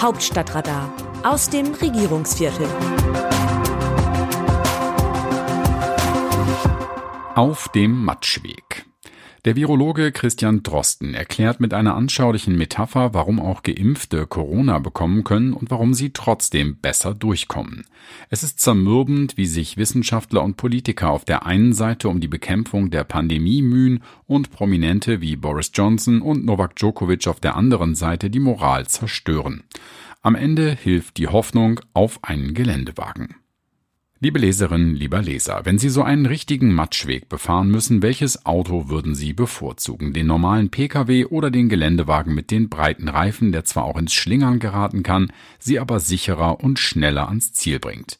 Hauptstadtradar aus dem Regierungsviertel. Auf dem Matschweg. Der Virologe Christian Drosten erklärt mit einer anschaulichen Metapher, warum auch Geimpfte Corona bekommen können und warum sie trotzdem besser durchkommen. Es ist zermürbend, wie sich Wissenschaftler und Politiker auf der einen Seite um die Bekämpfung der Pandemie mühen und Prominente wie Boris Johnson und Novak Djokovic auf der anderen Seite die Moral zerstören. Am Ende hilft die Hoffnung auf einen Geländewagen. Liebe Leserinnen, lieber Leser, wenn Sie so einen richtigen Matschweg befahren müssen, welches Auto würden Sie bevorzugen? Den normalen Pkw oder den Geländewagen mit den breiten Reifen, der zwar auch ins Schlingern geraten kann, Sie aber sicherer und schneller ans Ziel bringt?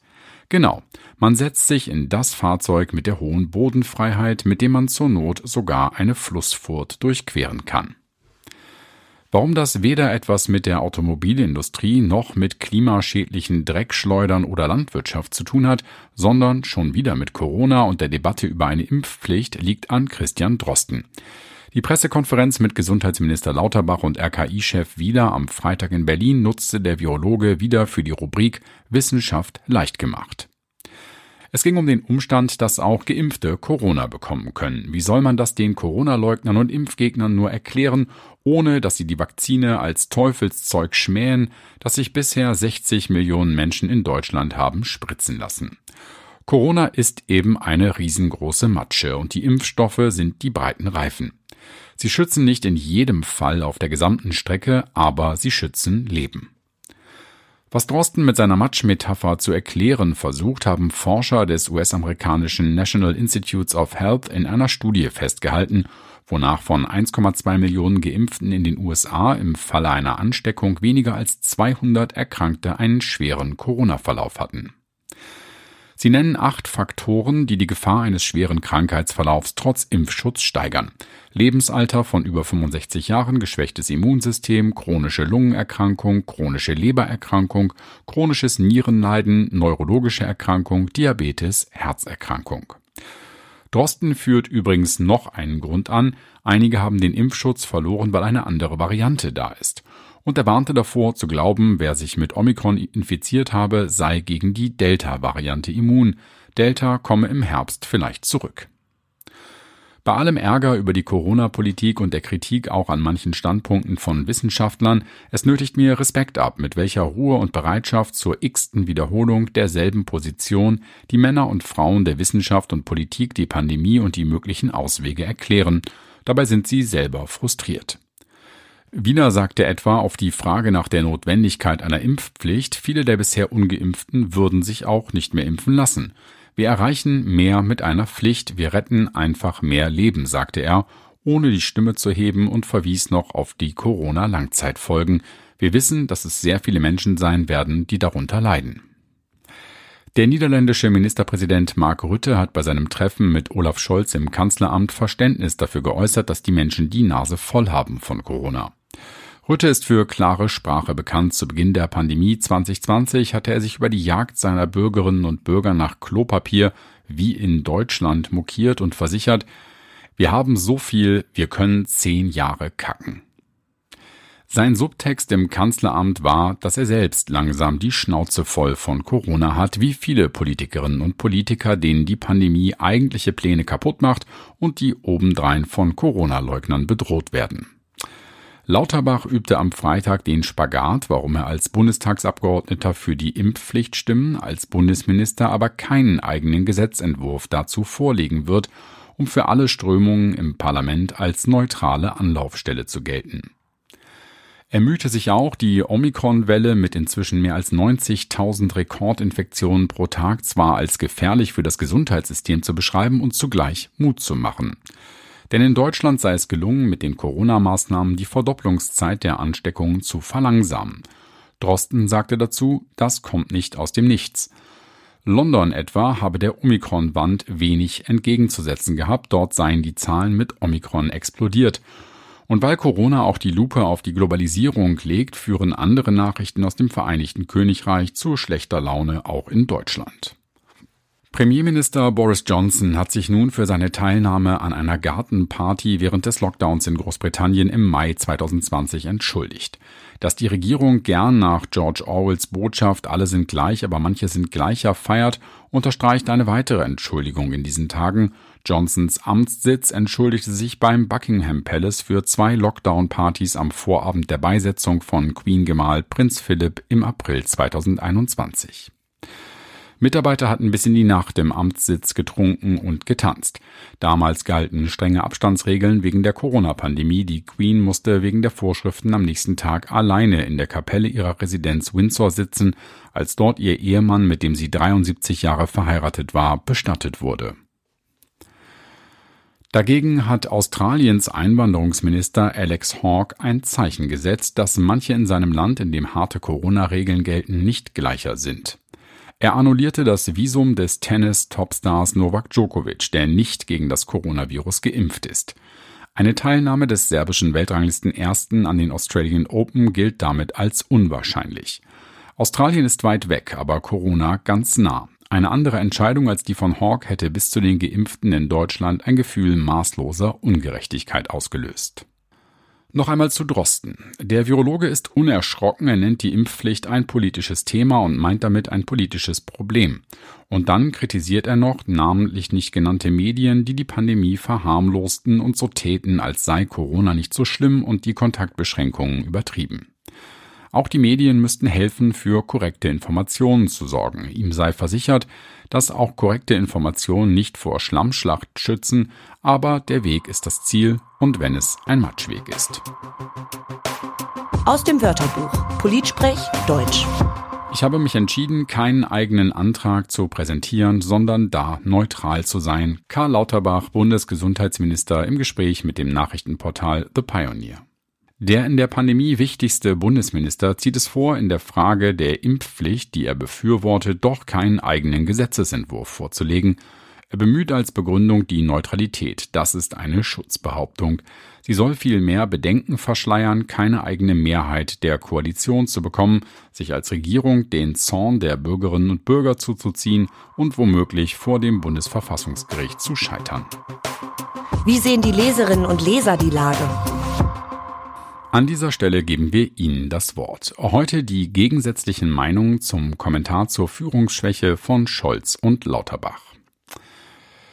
Genau, man setzt sich in das Fahrzeug mit der hohen Bodenfreiheit, mit dem man zur Not sogar eine Flussfurt durchqueren kann. Warum das weder etwas mit der Automobilindustrie noch mit klimaschädlichen Dreckschleudern oder Landwirtschaft zu tun hat, sondern schon wieder mit Corona und der Debatte über eine Impfpflicht, liegt an Christian Drosten. Die Pressekonferenz mit Gesundheitsminister Lauterbach und RKI-Chef Wieler am Freitag in Berlin nutzte der Virologe wieder für die Rubrik Wissenschaft leicht gemacht. Es ging um den Umstand, dass auch Geimpfte Corona bekommen können. Wie soll man das den Corona-Leugnern und Impfgegnern nur erklären, ohne dass sie die Vakzine als Teufelszeug schmähen, das sich bisher 60 Millionen Menschen in Deutschland haben spritzen lassen? Corona ist eben eine riesengroße Matsche und die Impfstoffe sind die breiten Reifen. Sie schützen nicht in jedem Fall auf der gesamten Strecke, aber sie schützen Leben. Was Drosten mit seiner Matschmetapher zu erklären versucht, haben Forscher des US-amerikanischen National Institutes of Health in einer Studie festgehalten, wonach von 1,2 Millionen Geimpften in den USA im Falle einer Ansteckung weniger als 200 Erkrankte einen schweren Corona-Verlauf hatten. Sie nennen acht Faktoren, die die Gefahr eines schweren Krankheitsverlaufs trotz Impfschutz steigern. Lebensalter von über 65 Jahren, geschwächtes Immunsystem, chronische Lungenerkrankung, chronische Lebererkrankung, chronisches Nierenleiden, neurologische Erkrankung, Diabetes, Herzerkrankung. Drosten führt übrigens noch einen Grund an, einige haben den Impfschutz verloren, weil eine andere Variante da ist und er warnte davor zu glauben, wer sich mit Omikron infiziert habe, sei gegen die Delta-Variante immun. Delta komme im Herbst vielleicht zurück. Bei allem Ärger über die Corona-Politik und der Kritik auch an manchen Standpunkten von Wissenschaftlern, es nötigt mir Respekt ab, mit welcher Ruhe und Bereitschaft zur x-ten Wiederholung derselben Position die Männer und Frauen der Wissenschaft und Politik die Pandemie und die möglichen Auswege erklären. Dabei sind sie selber frustriert. Wiener sagte etwa auf die Frage nach der Notwendigkeit einer Impfpflicht, viele der bisher ungeimpften würden sich auch nicht mehr impfen lassen. Wir erreichen mehr mit einer Pflicht, wir retten einfach mehr Leben, sagte er, ohne die Stimme zu heben und verwies noch auf die Corona-Langzeitfolgen. Wir wissen, dass es sehr viele Menschen sein werden, die darunter leiden. Der niederländische Ministerpräsident Mark Rutte hat bei seinem Treffen mit Olaf Scholz im Kanzleramt Verständnis dafür geäußert, dass die Menschen die Nase voll haben von Corona. Rutte ist für klare Sprache bekannt. Zu Beginn der Pandemie 2020 hatte er sich über die Jagd seiner Bürgerinnen und Bürger nach Klopapier wie in Deutschland mokiert und versichert, wir haben so viel, wir können zehn Jahre kacken. Sein Subtext im Kanzleramt war, dass er selbst langsam die Schnauze voll von Corona hat, wie viele Politikerinnen und Politiker, denen die Pandemie eigentliche Pläne kaputt macht und die obendrein von Corona-Leugnern bedroht werden. Lauterbach übte am Freitag den Spagat, warum er als Bundestagsabgeordneter für die Impfpflicht stimmen, als Bundesminister aber keinen eigenen Gesetzentwurf dazu vorlegen wird, um für alle Strömungen im Parlament als neutrale Anlaufstelle zu gelten. Er mühte sich auch, die Omikron-Welle mit inzwischen mehr als 90.000 Rekordinfektionen pro Tag zwar als gefährlich für das Gesundheitssystem zu beschreiben und zugleich Mut zu machen. Denn in Deutschland sei es gelungen, mit den Corona-Maßnahmen die Verdopplungszeit der Ansteckungen zu verlangsamen. Drosten sagte dazu, das kommt nicht aus dem Nichts. London etwa habe der Omikron-Wand wenig entgegenzusetzen gehabt, dort seien die Zahlen mit Omikron explodiert. Und weil Corona auch die Lupe auf die Globalisierung legt, führen andere Nachrichten aus dem Vereinigten Königreich zu schlechter Laune auch in Deutschland. Premierminister Boris Johnson hat sich nun für seine Teilnahme an einer Gartenparty während des Lockdowns in Großbritannien im Mai 2020 entschuldigt. Dass die Regierung gern nach George Orwells Botschaft alle sind gleich, aber manche sind gleicher feiert, unterstreicht eine weitere Entschuldigung in diesen Tagen. Johnsons Amtssitz entschuldigte sich beim Buckingham Palace für zwei Lockdown-Partys am Vorabend der Beisetzung von Queen-Gemahl Prinz Philipp im April 2021. Mitarbeiter hatten bis in die Nacht im Amtssitz getrunken und getanzt. Damals galten strenge Abstandsregeln wegen der Corona-Pandemie. Die Queen musste wegen der Vorschriften am nächsten Tag alleine in der Kapelle ihrer Residenz Windsor sitzen, als dort ihr Ehemann, mit dem sie 73 Jahre verheiratet war, bestattet wurde. Dagegen hat Australiens Einwanderungsminister Alex Hawke ein Zeichen gesetzt, dass manche in seinem Land, in dem harte Corona-Regeln gelten, nicht gleicher sind. Er annullierte das Visum des Tennis-Topstars Novak Djokovic, der nicht gegen das Coronavirus geimpft ist. Eine Teilnahme des serbischen Weltranglisten Ersten an den Australian Open gilt damit als unwahrscheinlich. Australien ist weit weg, aber Corona ganz nah. Eine andere Entscheidung als die von Hawke hätte bis zu den Geimpften in Deutschland ein Gefühl maßloser Ungerechtigkeit ausgelöst. Noch einmal zu Drosten. Der Virologe ist unerschrocken, er nennt die Impfpflicht ein politisches Thema und meint damit ein politisches Problem. Und dann kritisiert er noch namentlich nicht genannte Medien, die die Pandemie verharmlosten und so täten, als sei Corona nicht so schlimm und die Kontaktbeschränkungen übertrieben. Auch die Medien müssten helfen, für korrekte Informationen zu sorgen. Ihm sei versichert, dass auch korrekte Informationen nicht vor Schlammschlacht schützen, aber der Weg ist das Ziel und wenn es ein Matschweg ist. Aus dem Wörterbuch Politsprech Deutsch. Ich habe mich entschieden, keinen eigenen Antrag zu präsentieren, sondern da neutral zu sein. Karl Lauterbach, Bundesgesundheitsminister, im Gespräch mit dem Nachrichtenportal The Pioneer. Der in der Pandemie wichtigste Bundesminister zieht es vor, in der Frage der Impfpflicht, die er befürwortet, doch keinen eigenen Gesetzesentwurf vorzulegen. Er bemüht als Begründung die Neutralität. Das ist eine Schutzbehauptung. Sie soll vielmehr Bedenken verschleiern, keine eigene Mehrheit der Koalition zu bekommen, sich als Regierung den Zorn der Bürgerinnen und Bürger zuzuziehen und womöglich vor dem Bundesverfassungsgericht zu scheitern. Wie sehen die Leserinnen und Leser die Lage? An dieser Stelle geben wir Ihnen das Wort. Heute die gegensätzlichen Meinungen zum Kommentar zur Führungsschwäche von Scholz und Lauterbach.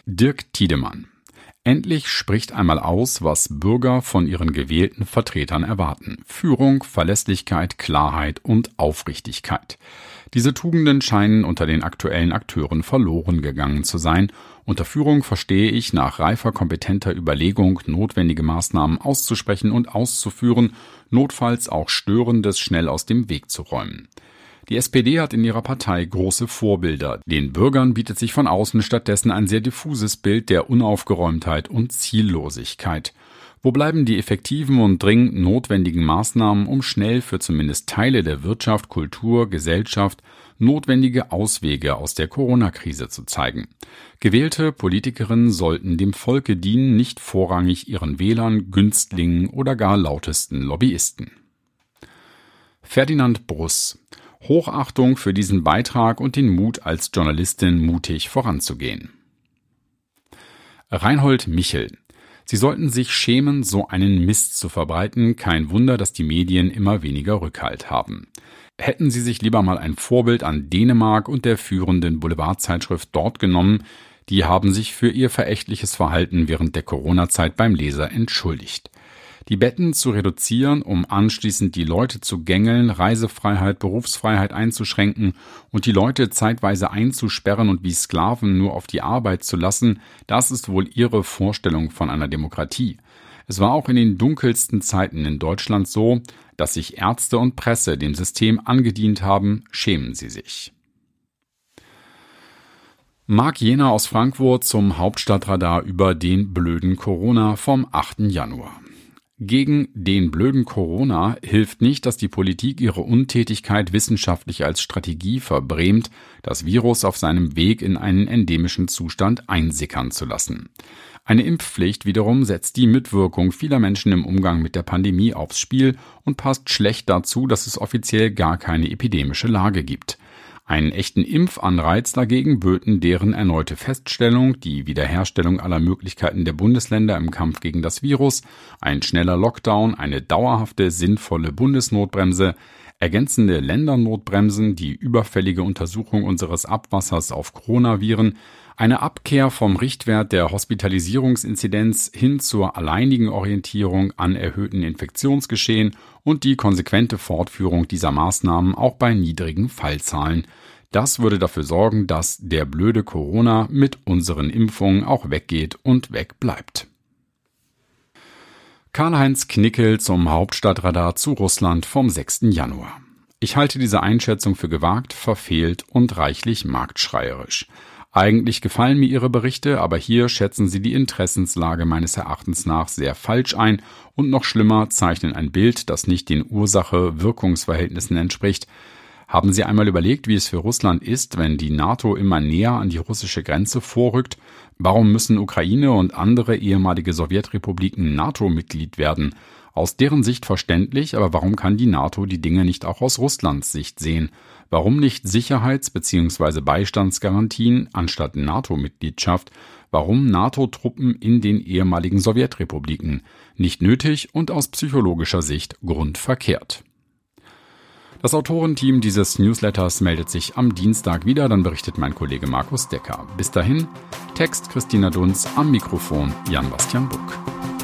Dirk Tiedemann. Endlich spricht einmal aus, was Bürger von ihren gewählten Vertretern erwarten. Führung, Verlässlichkeit, Klarheit und Aufrichtigkeit. Diese Tugenden scheinen unter den aktuellen Akteuren verloren gegangen zu sein. Unter Führung verstehe ich nach reifer, kompetenter Überlegung notwendige Maßnahmen auszusprechen und auszuführen, notfalls auch Störendes schnell aus dem Weg zu räumen. Die SPD hat in ihrer Partei große Vorbilder. Den Bürgern bietet sich von außen stattdessen ein sehr diffuses Bild der Unaufgeräumtheit und Ziellosigkeit. Wo bleiben die effektiven und dringend notwendigen Maßnahmen, um schnell für zumindest Teile der Wirtschaft, Kultur, Gesellschaft notwendige Auswege aus der Corona-Krise zu zeigen? Gewählte Politikerinnen sollten dem Volke dienen, nicht vorrangig ihren Wählern, Günstlingen oder gar lautesten Lobbyisten. Ferdinand Bruss Hochachtung für diesen Beitrag und den Mut als Journalistin mutig voranzugehen. Reinhold Michel Sie sollten sich schämen, so einen Mist zu verbreiten. Kein Wunder, dass die Medien immer weniger Rückhalt haben. Hätten Sie sich lieber mal ein Vorbild an Dänemark und der führenden Boulevardzeitschrift dort genommen, die haben sich für ihr verächtliches Verhalten während der Corona-Zeit beim Leser entschuldigt die Betten zu reduzieren, um anschließend die Leute zu gängeln, Reisefreiheit, Berufsfreiheit einzuschränken und die Leute zeitweise einzusperren und wie Sklaven nur auf die Arbeit zu lassen, das ist wohl ihre Vorstellung von einer Demokratie. Es war auch in den dunkelsten Zeiten in Deutschland so, dass sich Ärzte und Presse dem System angedient haben, schämen sie sich. Marc Jena aus Frankfurt zum Hauptstadtradar über den blöden Corona vom 8. Januar. Gegen den blöden Corona hilft nicht, dass die Politik ihre Untätigkeit wissenschaftlich als Strategie verbrämt, das Virus auf seinem Weg in einen endemischen Zustand einsickern zu lassen. Eine Impfpflicht wiederum setzt die Mitwirkung vieler Menschen im Umgang mit der Pandemie aufs Spiel und passt schlecht dazu, dass es offiziell gar keine epidemische Lage gibt. Einen echten Impfanreiz dagegen böten deren erneute Feststellung, die Wiederherstellung aller Möglichkeiten der Bundesländer im Kampf gegen das Virus, ein schneller Lockdown, eine dauerhafte, sinnvolle Bundesnotbremse, ergänzende Ländernotbremsen, die überfällige Untersuchung unseres Abwassers auf Coronaviren, eine Abkehr vom Richtwert der Hospitalisierungsinzidenz hin zur alleinigen Orientierung an erhöhten Infektionsgeschehen und die konsequente Fortführung dieser Maßnahmen auch bei niedrigen Fallzahlen. Das würde dafür sorgen, dass der blöde Corona mit unseren Impfungen auch weggeht und wegbleibt. Karl-Heinz Knickel zum Hauptstadtradar zu Russland vom 6. Januar. Ich halte diese Einschätzung für gewagt, verfehlt und reichlich marktschreierisch. Eigentlich gefallen mir Ihre Berichte, aber hier schätzen Sie die Interessenslage meines Erachtens nach sehr falsch ein und noch schlimmer zeichnen ein Bild, das nicht den Ursache-Wirkungsverhältnissen entspricht. Haben Sie einmal überlegt, wie es für Russland ist, wenn die NATO immer näher an die russische Grenze vorrückt? Warum müssen Ukraine und andere ehemalige Sowjetrepubliken NATO-Mitglied werden? Aus deren Sicht verständlich, aber warum kann die NATO die Dinge nicht auch aus Russlands Sicht sehen? Warum nicht Sicherheits- bzw. Beistandsgarantien anstatt NATO-Mitgliedschaft? Warum NATO-Truppen in den ehemaligen Sowjetrepubliken? Nicht nötig und aus psychologischer Sicht grundverkehrt. Das Autorenteam dieses Newsletters meldet sich am Dienstag wieder, dann berichtet mein Kollege Markus Decker. Bis dahin, Text Christina Dunz, am Mikrofon Jan-Bastian Buck.